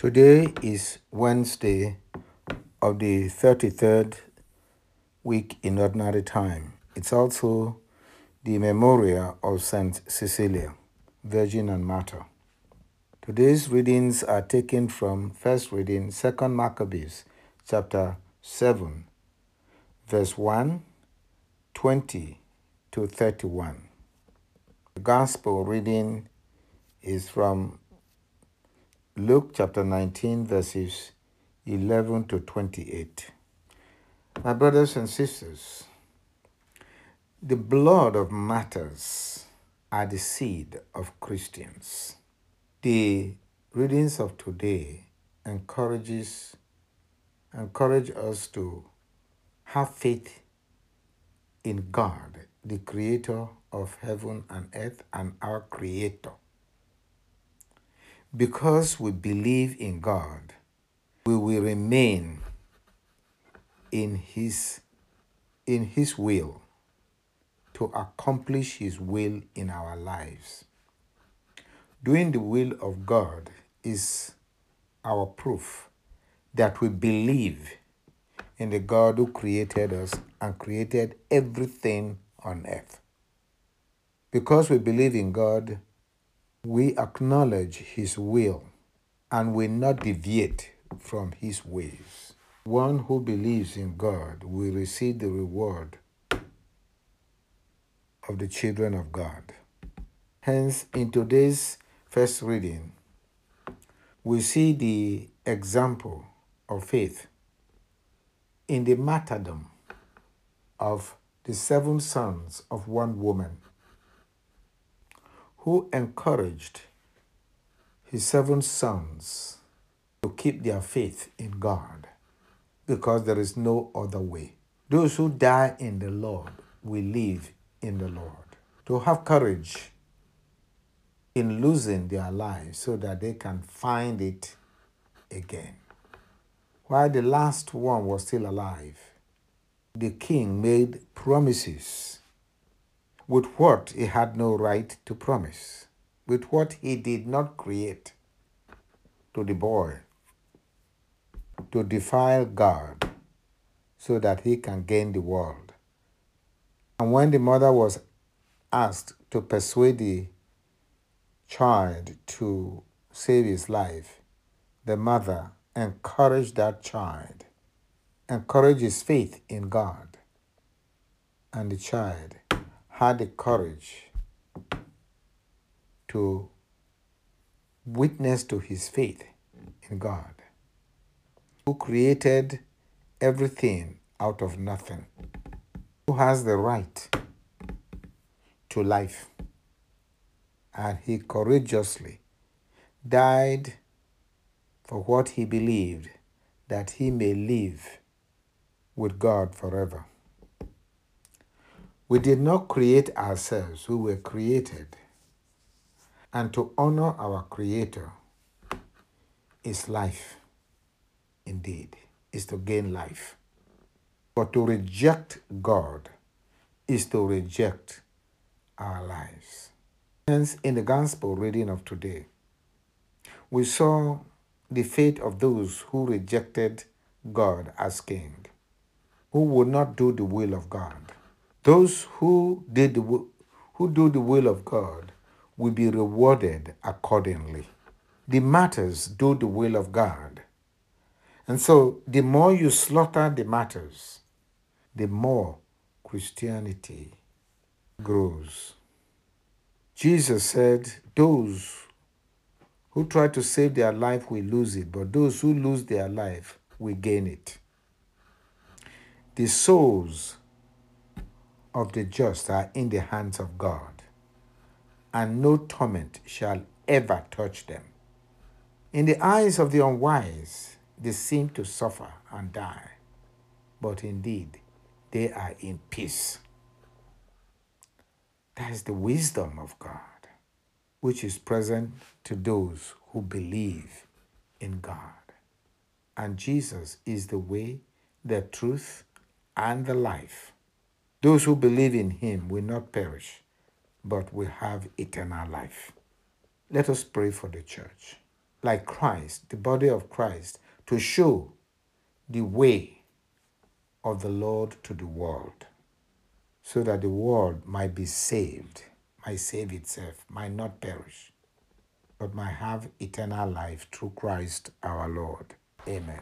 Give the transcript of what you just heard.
Today is Wednesday of the 33rd week in Ordinary Time. It's also the memorial of Saint Cecilia, Virgin and Martyr. Today's readings are taken from first reading, 2nd Maccabees, chapter 7, verse 1, 20 to 31. The gospel reading is from Luke chapter 19, verses 11 to 28. My brothers and sisters, the blood of martyrs are the seed of Christians. The readings of today encourages encourage us to have faith in God, the creator of heaven and earth and our creator. Because we believe in God, we will remain in his in his will to accomplish his will in our lives. Doing the will of God is our proof that we believe in the God who created us and created everything on earth. Because we believe in God, we acknowledge His will and will not deviate from His ways. One who believes in God will receive the reward of the children of God. Hence, in today's first reading, we see the example of faith in the martyrdom of the seven sons of one woman who encouraged his seven sons to keep their faith in God because there is no other way. Those who die in the Lord will live in the Lord. To have courage in losing their lives so that they can find it again. While the last one was still alive, the king made promises with what he had no right to promise, with what he did not create to the boy to defile God so that he can gain the world. And when the mother was asked to persuade the child to save his life, the mother encouraged that child, encouraged his faith in God. And the child had the courage to witness to his faith in God, who created everything out of nothing, who has the right to life. And he courageously died for what he believed that he may live with God forever. We did not create ourselves, we were created. And to honor our Creator is life, indeed, is to gain life. But to reject God is to reject our lives. Hence, in the gospel reading of today, we saw the fate of those who rejected God as king, who would not do the will of God. Those who did the, who do the will of God will be rewarded accordingly. The martyrs do the will of God. And so the more you slaughter the martyrs, the more Christianity grows. Jesus said, Those who try to save their life will lose it, but those who lose their life will gain it. The souls of the just are in the hands of God, and no torment shall ever touch them. In the eyes of the unwise, they seem to suffer and die, but indeed they are in peace. That is the wisdom of God, which is present to those who believe in God. And Jesus is the way, the truth, and the life. Those who believe in him will not perish, but will have eternal life. Let us pray for the church. like Christ, the body of Christ, to show the way of the Lord to the world so that the world might be saved, might save itself, might not perish, but might have eternal life through Christ our Lord. Amen.